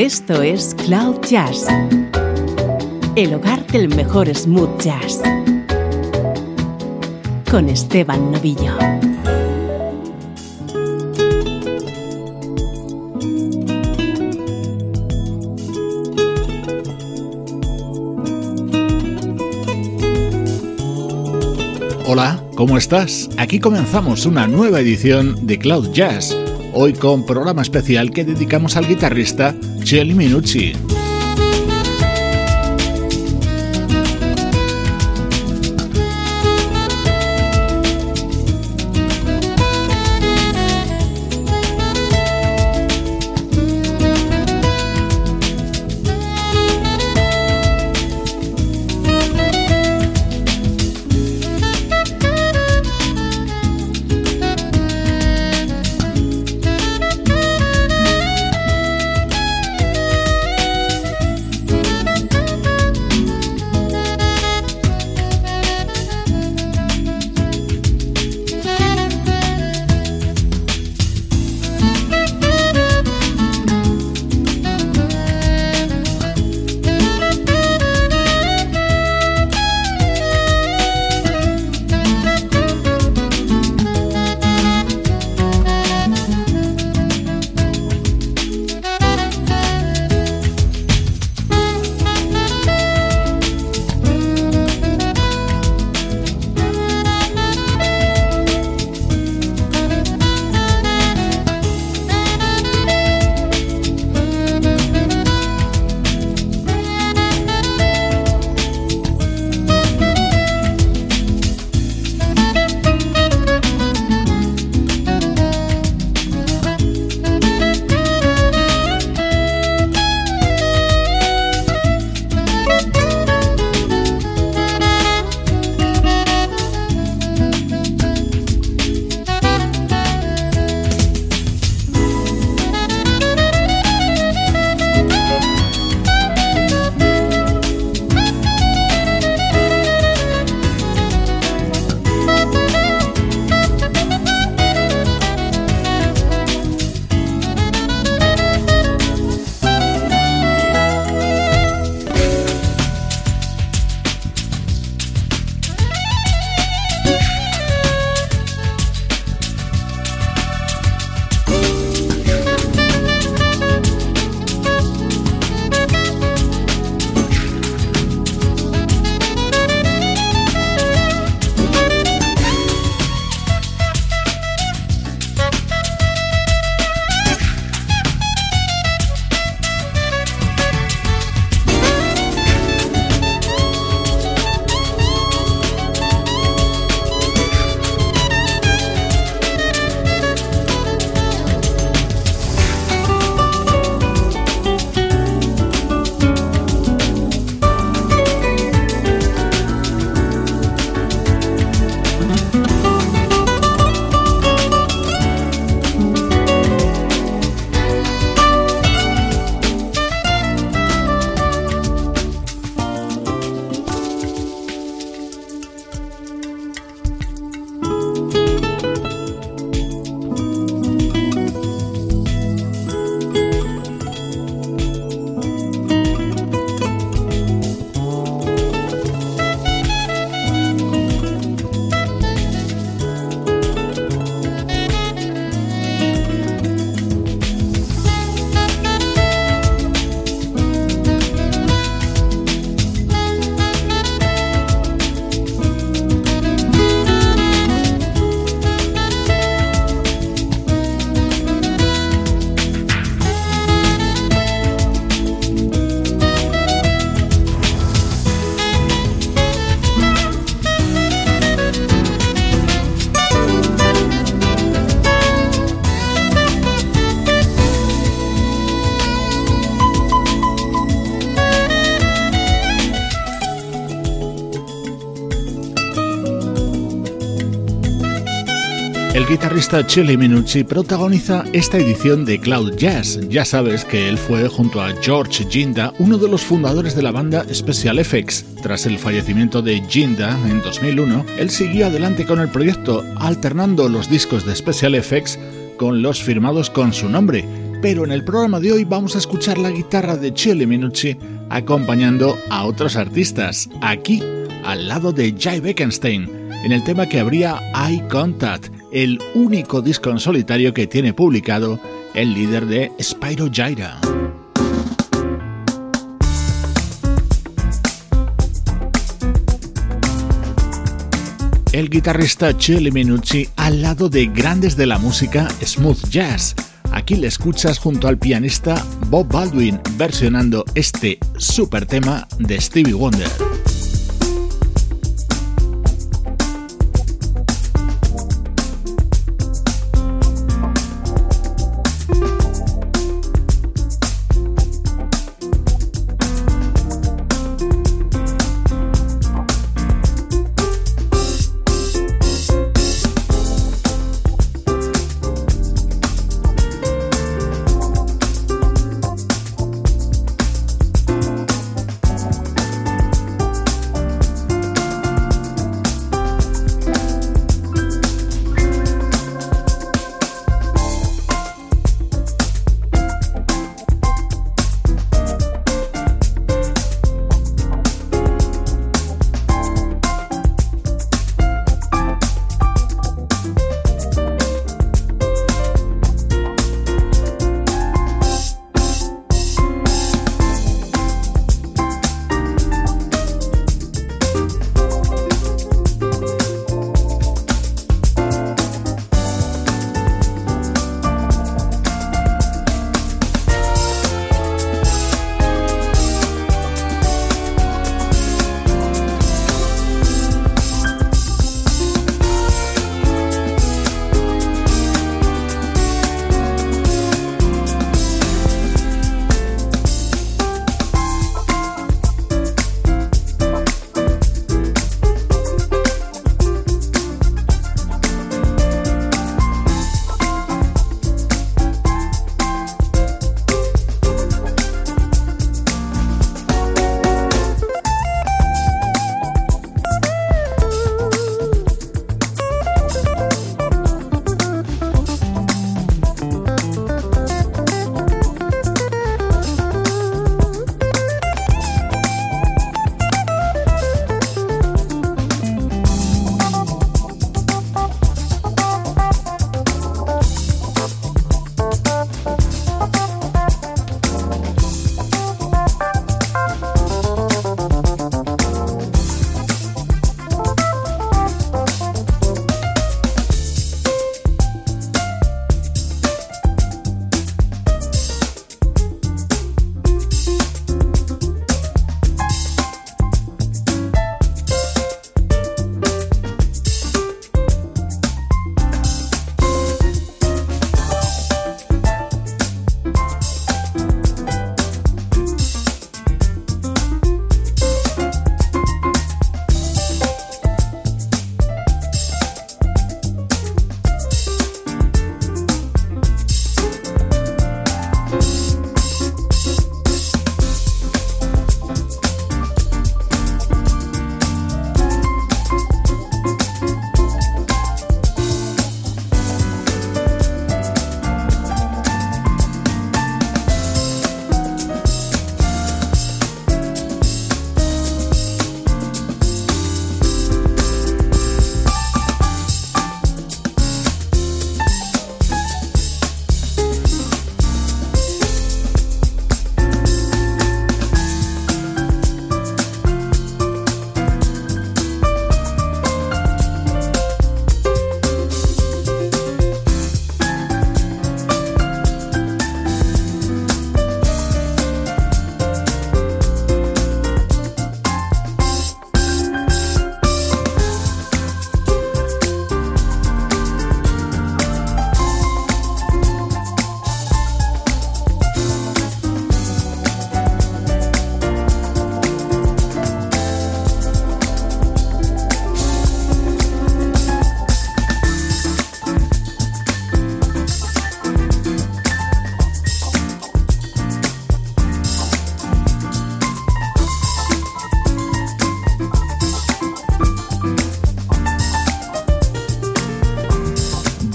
Esto es Cloud Jazz, el hogar del mejor smooth jazz, con Esteban Novillo. Hola, ¿cómo estás? Aquí comenzamos una nueva edición de Cloud Jazz, hoy con programa especial que dedicamos al guitarrista Celli Minucci. Guitarrista Chili Minucci protagoniza esta edición de Cloud Jazz. Ya sabes que él fue, junto a George Ginda, uno de los fundadores de la banda Special Effects. Tras el fallecimiento de Ginda en 2001, él siguió adelante con el proyecto, alternando los discos de Special Effects con los firmados con su nombre, pero en el programa de hoy vamos a escuchar la guitarra de Chile Minucci acompañando a otros artistas, aquí al lado de Jay Beckenstein, en el tema que habría Eye Contact, el único disco en solitario que tiene publicado el líder de Spyro Gyra. El guitarrista Chile Minucci al lado de grandes de la música smooth jazz. Aquí le escuchas junto al pianista Bob Baldwin versionando este super tema de Stevie Wonder.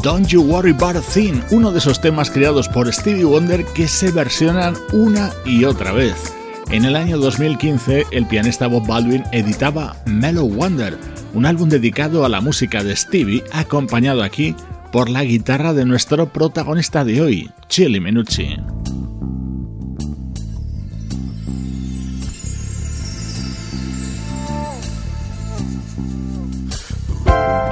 Don't You Worry About a Thing, uno de esos temas creados por Stevie Wonder que se versionan una y otra vez. En el año 2015, el pianista Bob Baldwin editaba Mellow Wonder, un álbum dedicado a la música de Stevie, acompañado aquí por la guitarra de nuestro protagonista de hoy, Chili Menucci.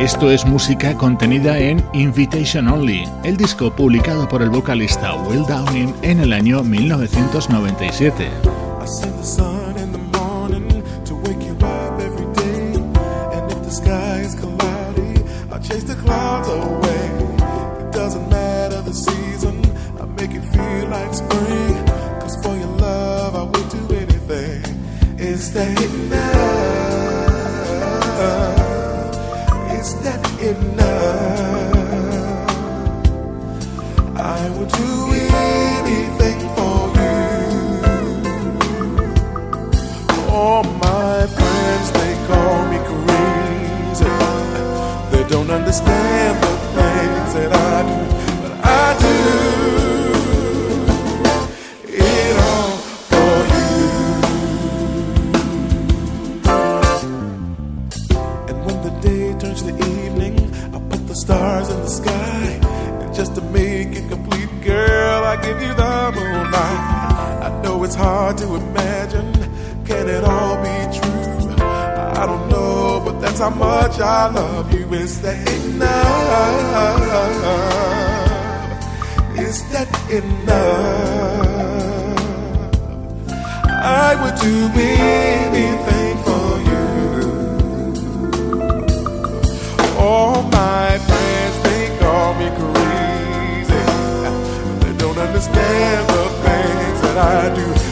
Esto es música contenida en Invitation Only, el disco publicado por el vocalista Will Downing en el año 1997. understand the things that I do, but I do it all for you. And when the day turns to evening, I put the stars in the sky, and just to make it complete, girl, I give you the moonlight. I know it's hard to imagine, can it all be? how much I love you—is that enough? Is that enough? I would do anything for you. All my friends, they call me crazy. They don't understand the things that I do.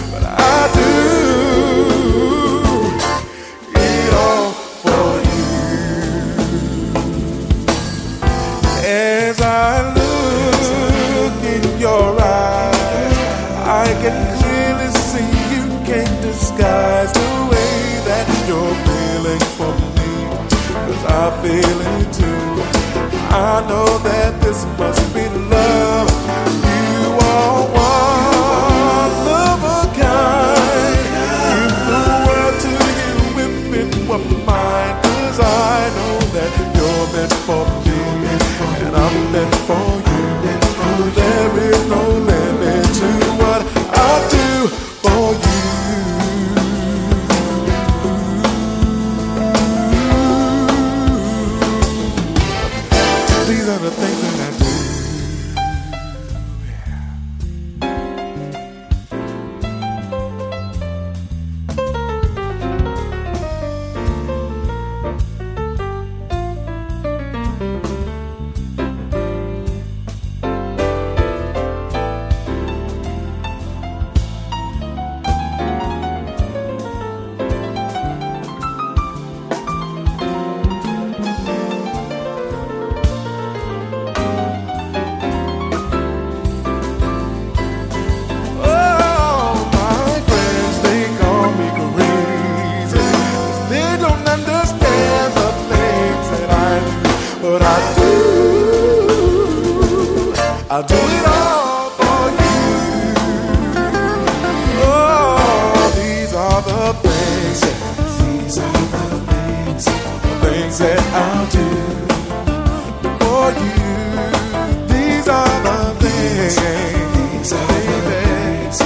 I know that this must said I'll do for you. These are the things. These are the things.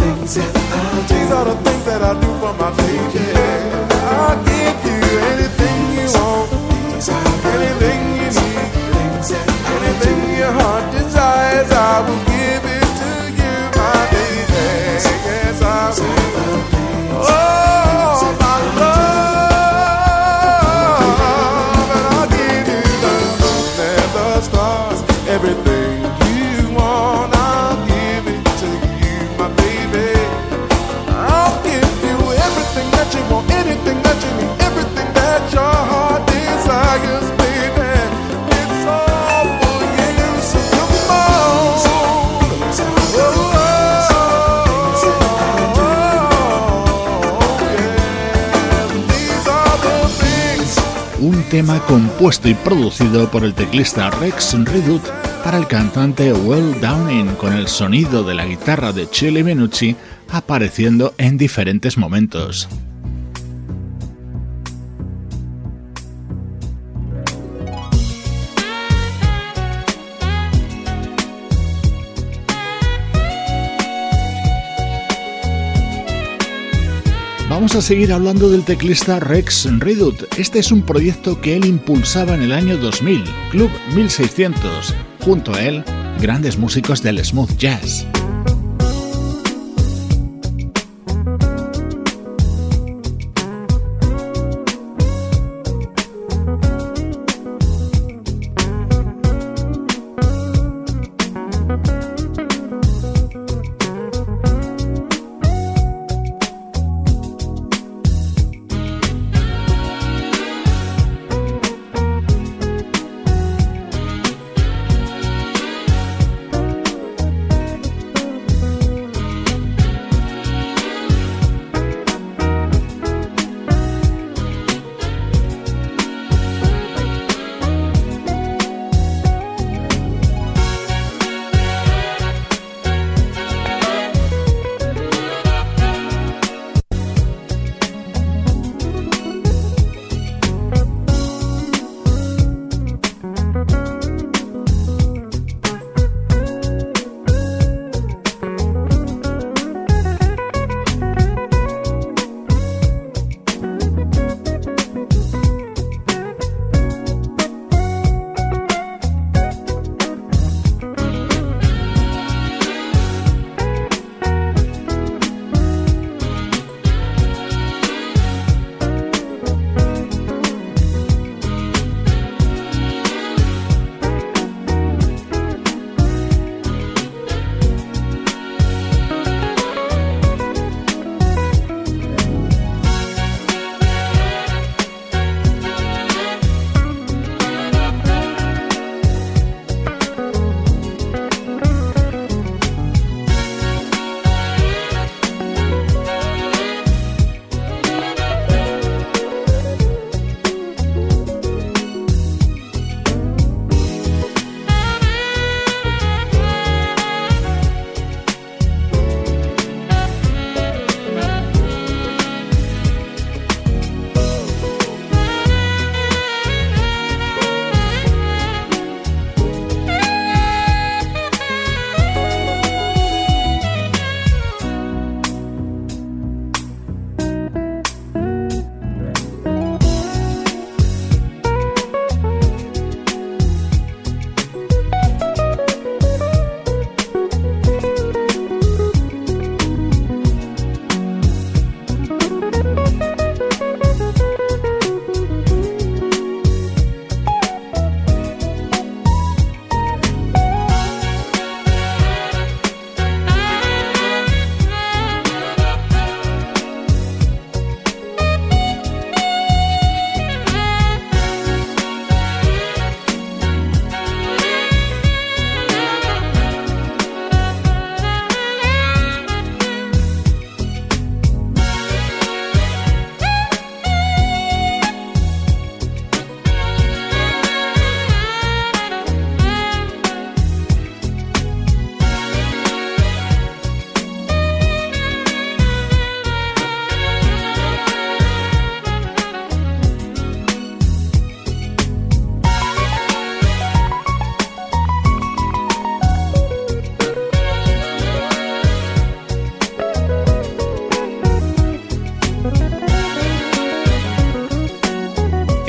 Things that I'll do. These are the things that I do for my baby. I'll give you anything you want. Tema compuesto y producido por el teclista Rex Redoute para el cantante Will Downing, con el sonido de la guitarra de Chili Menucci apareciendo en diferentes momentos. Vamos a seguir hablando del teclista Rex Redut. Este es un proyecto que él impulsaba en el año 2000, Club 1600. Junto a él, grandes músicos del smooth jazz.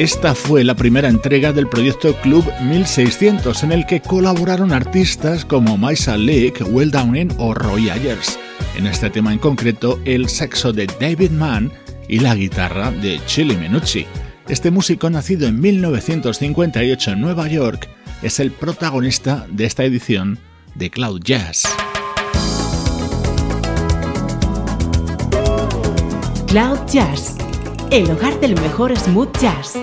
Esta fue la primera entrega del proyecto Club 1600 en el que colaboraron artistas como Maisa Lake, Will Downing o Roy Ayers. En este tema en concreto, el sexo de David Mann y la guitarra de Chili Menucci. Este músico nacido en 1958 en Nueva York es el protagonista de esta edición de Cloud Jazz. Cloud Jazz, el hogar del mejor smooth jazz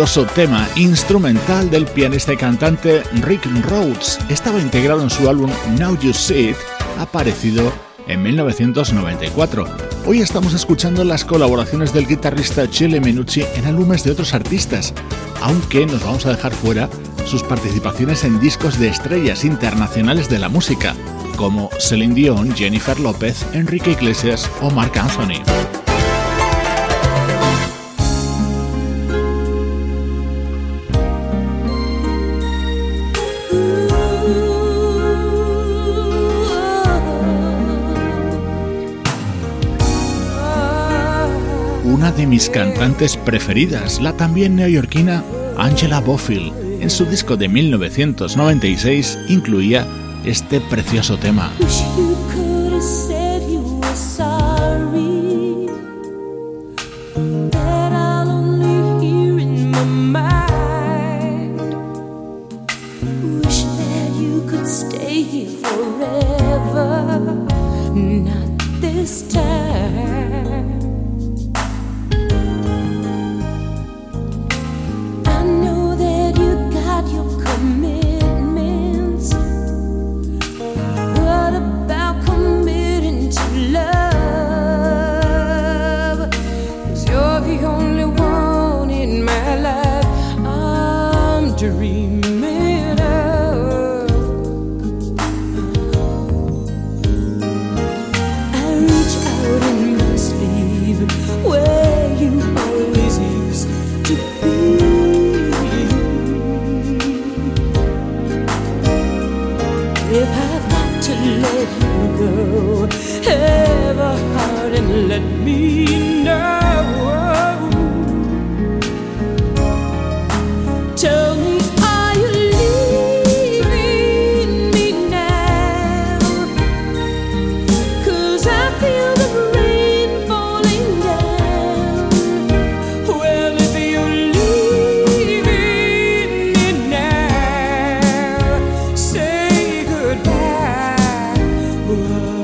fabuloso tema instrumental del pianista y cantante Rick Rhodes. Estaba integrado en su álbum Now You See It, aparecido en 1994. Hoy estamos escuchando las colaboraciones del guitarrista Chile Menucci en álbumes de otros artistas, aunque nos vamos a dejar fuera sus participaciones en discos de estrellas internacionales de la música, como Celine Dion, Jennifer López, Enrique Iglesias o Mark Anthony. De mis cantantes preferidas, la también neoyorquina Angela Bofill. En su disco de 1996 incluía este precioso tema. Oh.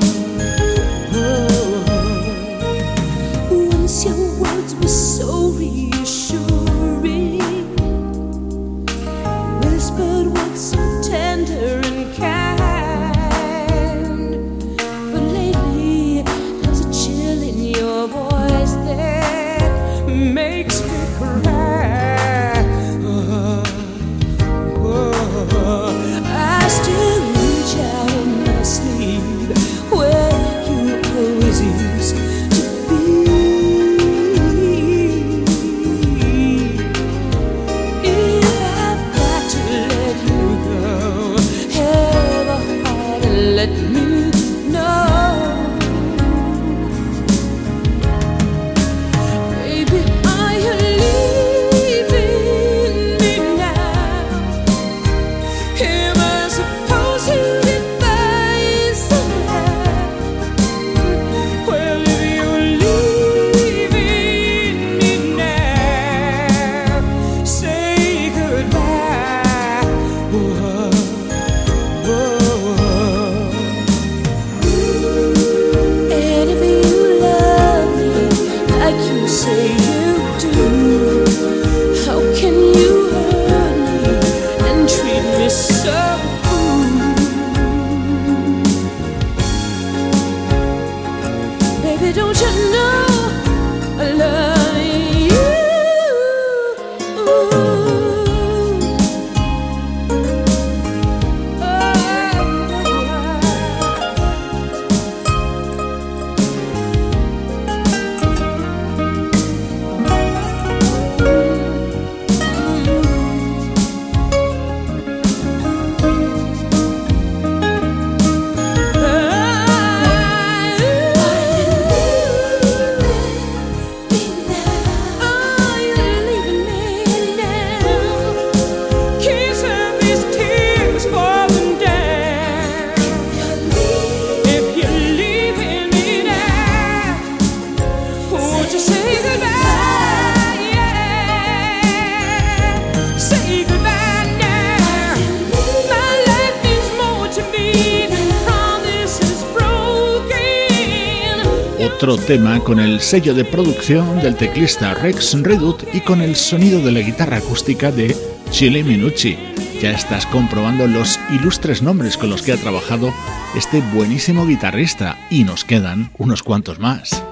Tema con el sello de producción del teclista Rex Redut y con el sonido de la guitarra acústica de Chile Minucci. Ya estás comprobando los ilustres nombres con los que ha trabajado este buenísimo guitarrista y nos quedan unos cuantos más.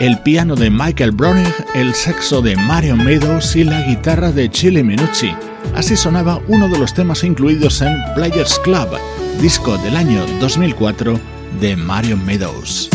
El piano de Michael Browning, el saxo de Mario Meadows y la guitarra de Chile Minucci. Así sonaba uno de los temas incluidos en Players Club, disco del año 2004 de Mario Meadows.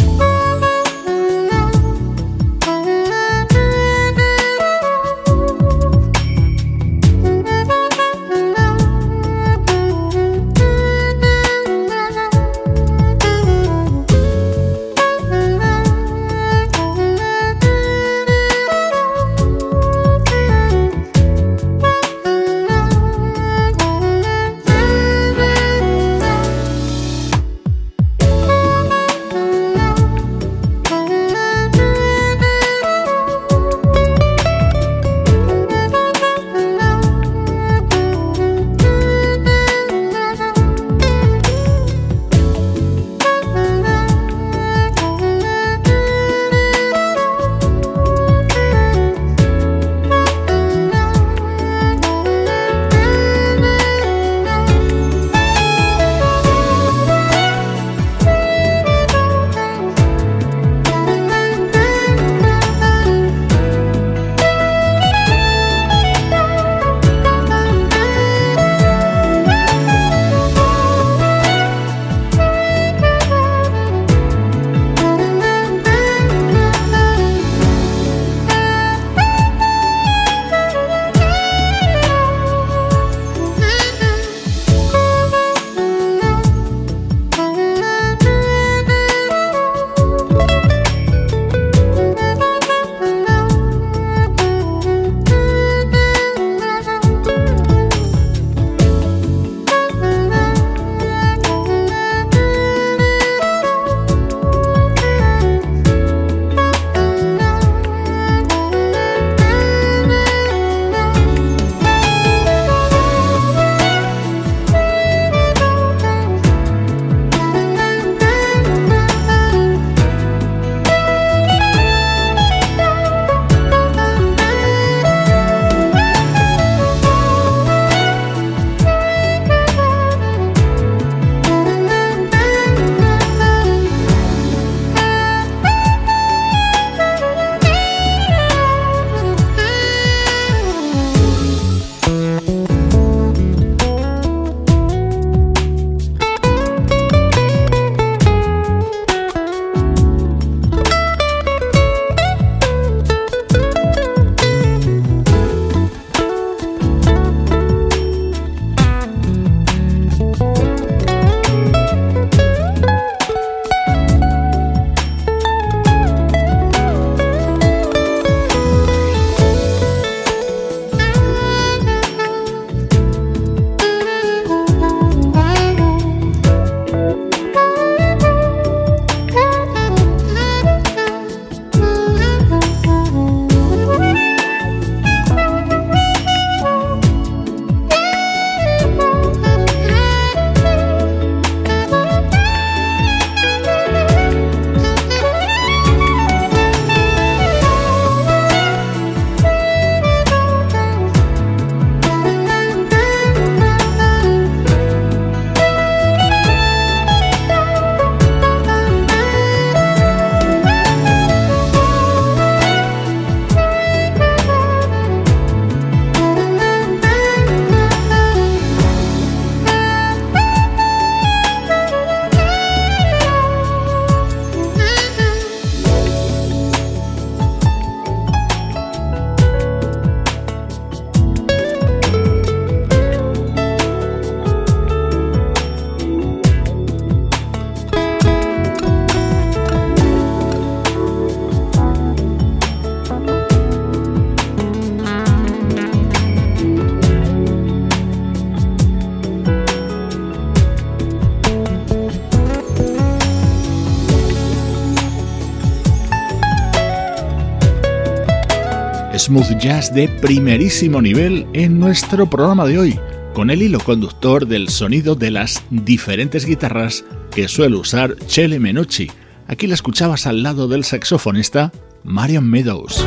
Smooth jazz de primerísimo nivel en nuestro programa de hoy, con el hilo conductor del sonido de las diferentes guitarras que suele usar Chele Menucci. Aquí la escuchabas al lado del saxofonista Marion Meadows.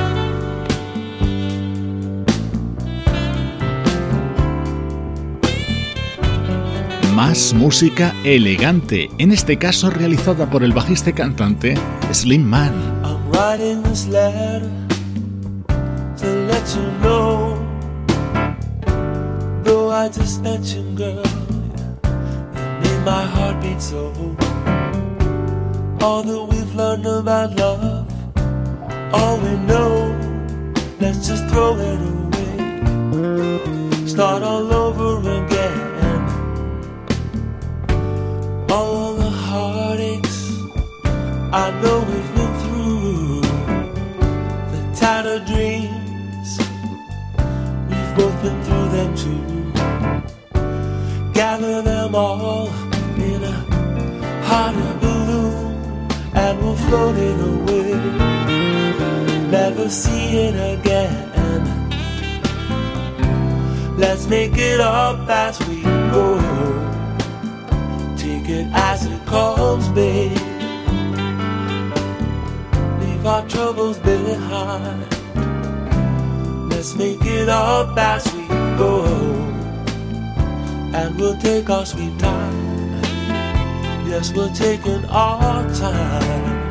Más música elegante, en este caso realizada por el bajista y cantante Slim Man. To let you know. Though I just met you, girl, it made my heart beat so. All that we've learned about love, all we know, let's just throw it away. Start all over again. all the heartaches I know we've been through, the tattered dreams Gather them all in a hot air balloon and we'll float it away. Never see it again. Let's make it up as we go take it as it comes, babe. Leave our troubles behind. Let's make it up as we go. And we'll take our sweet time. Yes, we're taking our time.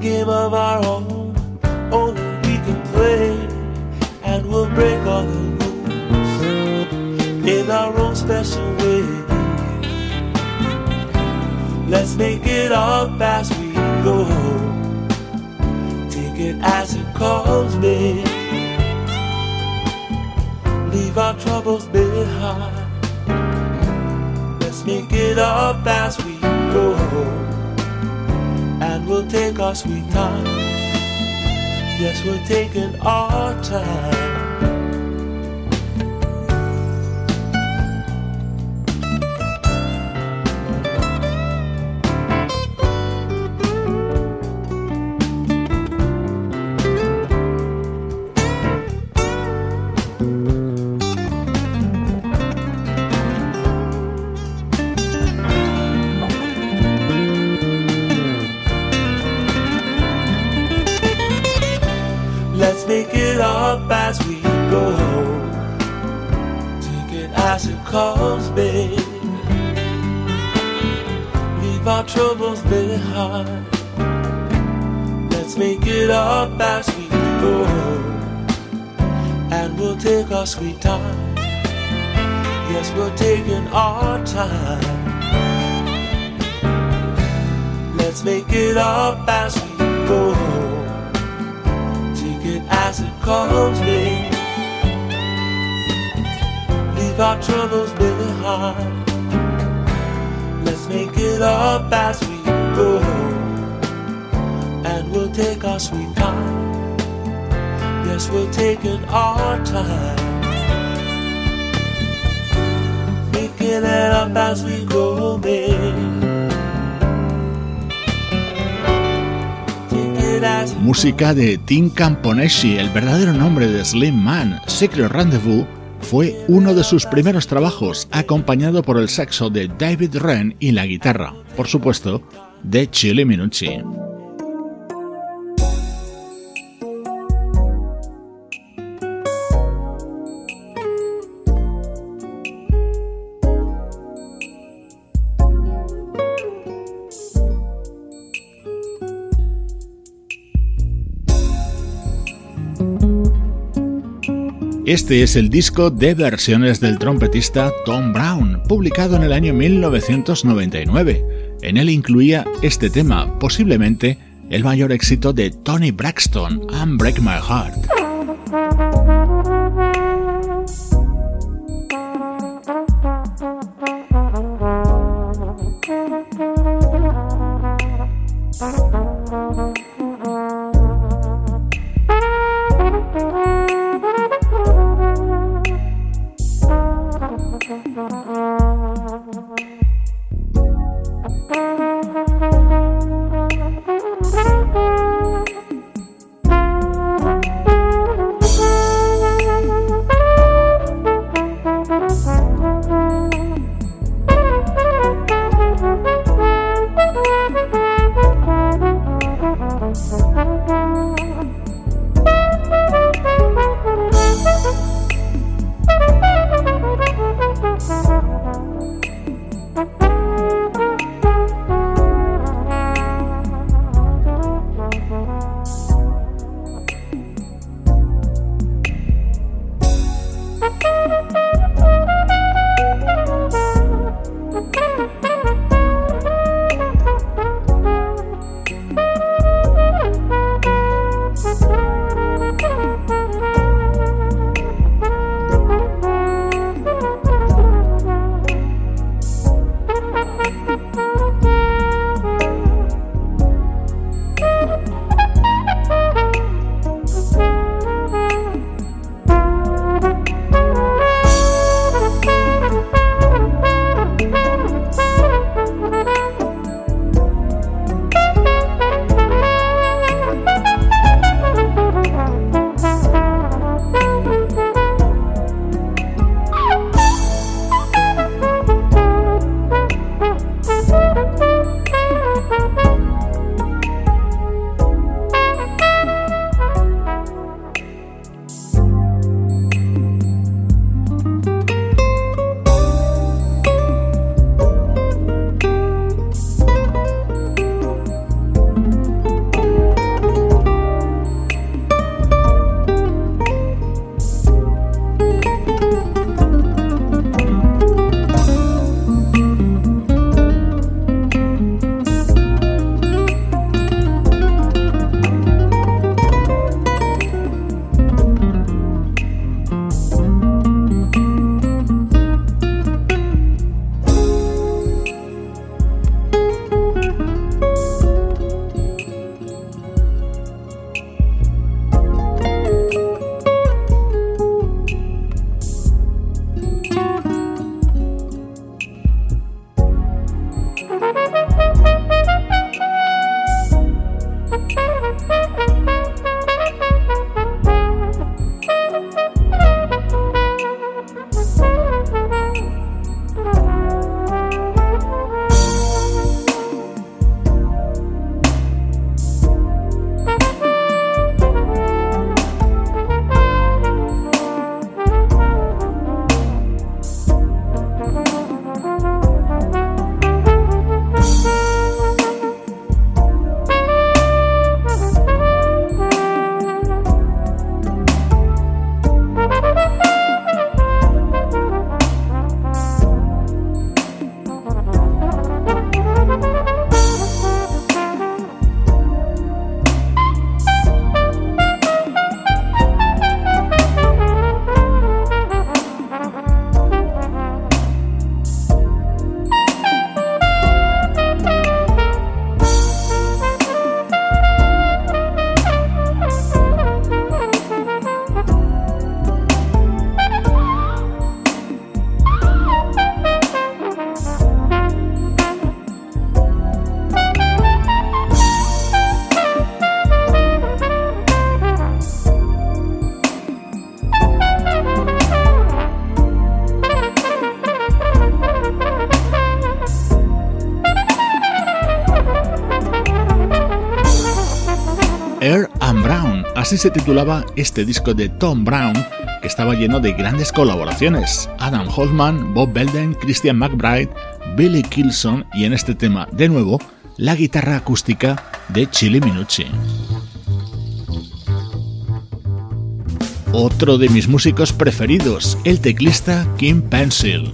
Game of our own, only we can play, and we'll break all the rules in our own special way. Let's make it up as we go Take it as it comes, me. Leave our troubles behind. Let's make it up as we go. We'll take our sweet time. Yes, we're taking our time. Sweet time. Yes, we're taking our time. Let's make it up as we go. Take it as it comes, babe leave our troubles behind. Let's make it up as we go, and we'll take our sweet time. Yes, we're taking our time. Música de Tim Camponeschi, el verdadero nombre de Slim Man, Secret Rendezvous fue uno de sus primeros trabajos, acompañado por el saxo de David Wren y la guitarra, por supuesto, de Chile Minucci. Este es el disco de versiones del trompetista Tom Brown, publicado en el año 1999. En él incluía este tema, posiblemente el mayor éxito de Tony Braxton, Unbreak My Heart. Así se titulaba este disco de Tom Brown, que estaba lleno de grandes colaboraciones. Adam Holtman, Bob Belden, Christian McBride, Billy Kilson y en este tema, de nuevo, la guitarra acústica de Chili Minucci. Otro de mis músicos preferidos, el teclista Kim Pencil.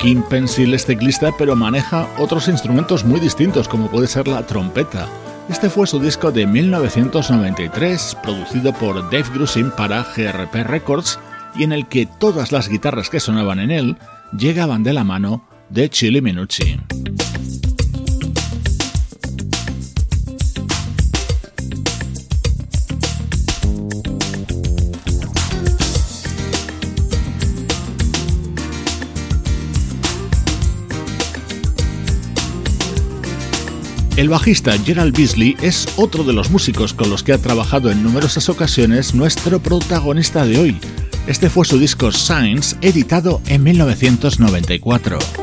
Kim Pencil es teclista, pero maneja otros instrumentos muy distintos, como puede ser la trompeta. Este fue su disco de 1993, producido por Dave Grusin para GRP Records, y en el que todas las guitarras que sonaban en él llegaban de la mano de Chili Minucci. El bajista Gerald Beasley es otro de los músicos con los que ha trabajado en numerosas ocasiones nuestro protagonista de hoy. Este fue su disco Science, editado en 1994.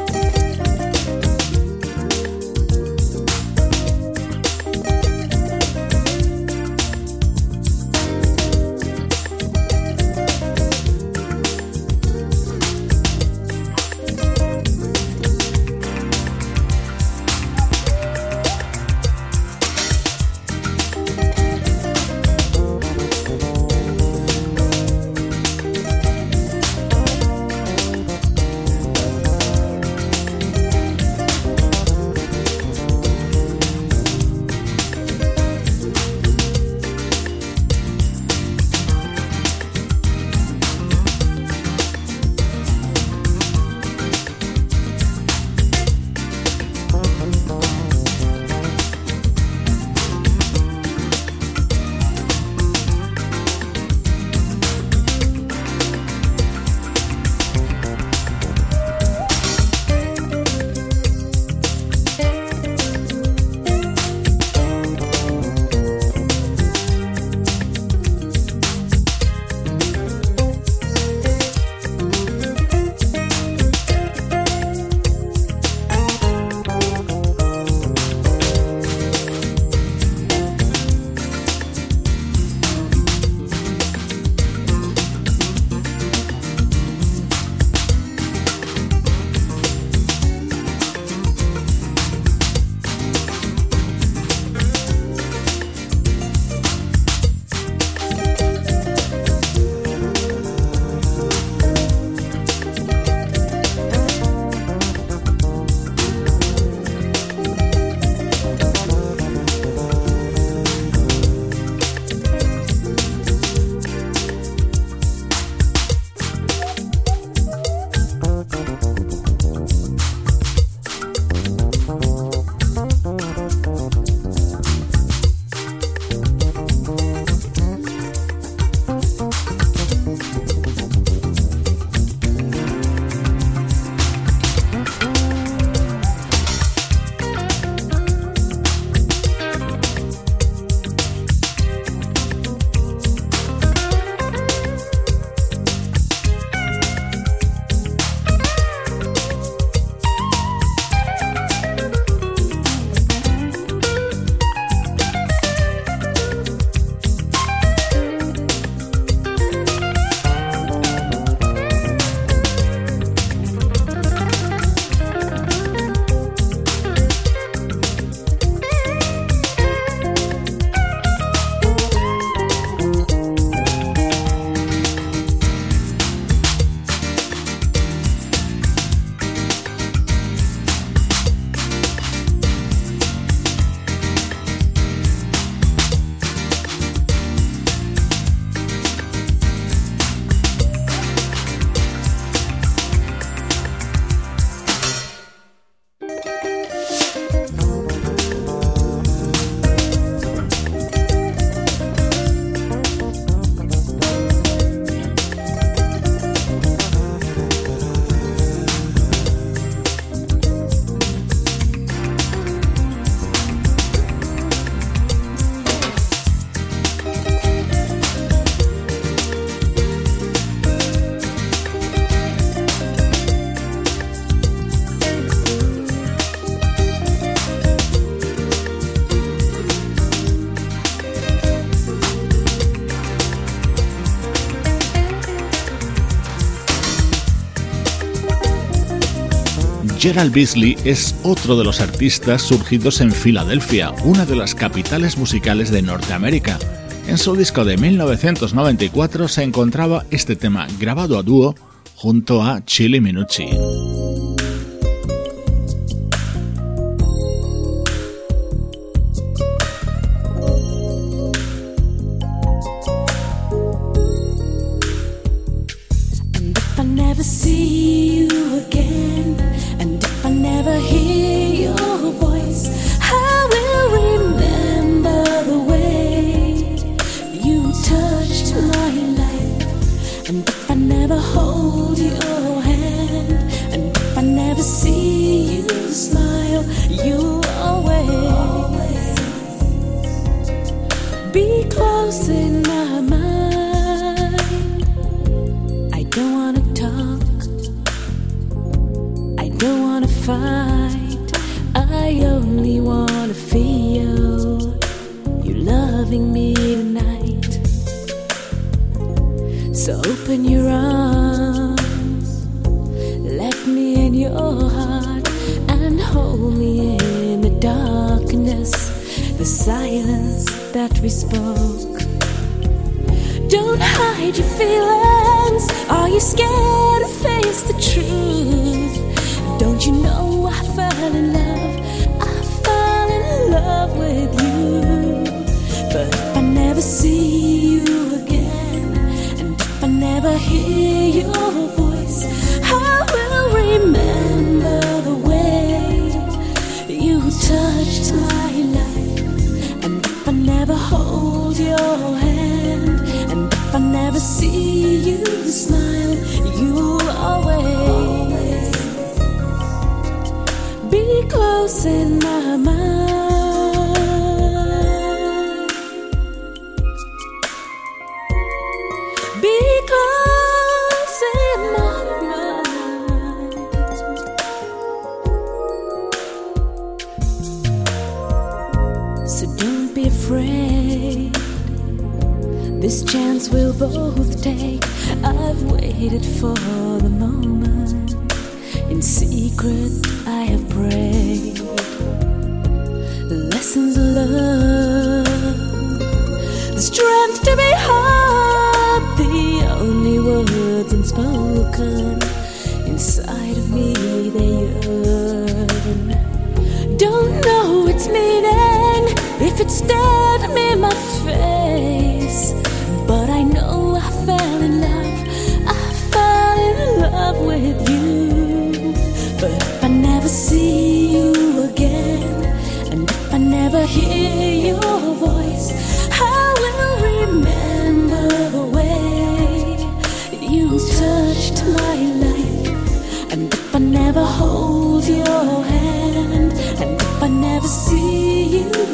Gerald Beasley es otro de los artistas surgidos en Filadelfia, una de las capitales musicales de Norteamérica. En su disco de 1994 se encontraba este tema grabado a dúo junto a Chili Minucci. Waited for the moment. In secret, I have prayed. The lessons of love, the strength to be heard, the only words unspoken. Inside of me, they yearn. Don't know its meaning if it's stared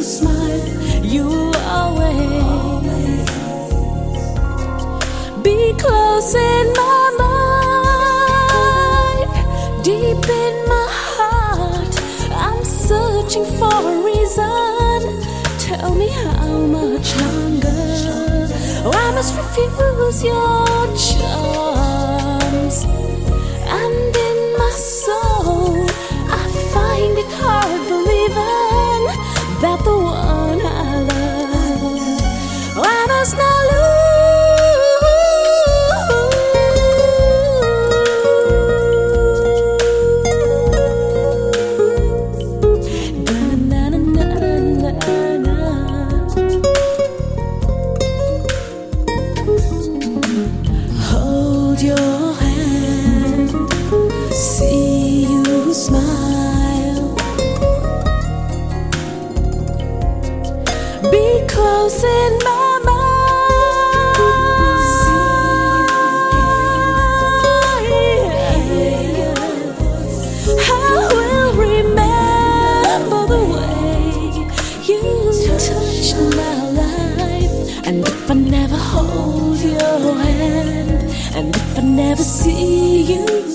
you smile, you'll always be close in my mind, deep in my heart. I'm searching for a reason. Tell me how much longer. I must refuse your charms. last night.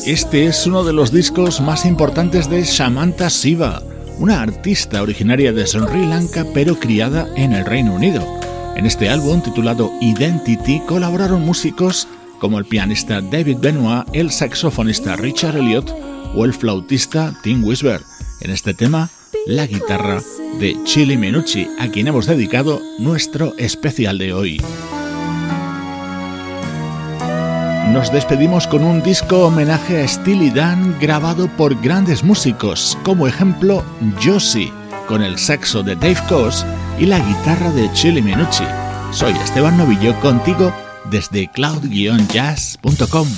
Este es uno de los discos más importantes de Samantha Siva, una artista originaria de Sri Lanka pero criada en el Reino Unido. En este álbum titulado Identity colaboraron músicos como el pianista David Benoit, el saxofonista Richard Elliot o el flautista Tim Wisber. En este tema, la guitarra de Chili Menucci, a quien hemos dedicado nuestro especial de hoy. Nos despedimos con un disco homenaje a Steely Dan grabado por grandes músicos, como ejemplo Josie, con el saxo de Dave Koz y la guitarra de Chili Menucci. Soy Esteban Novillo contigo desde cloud-jazz.com.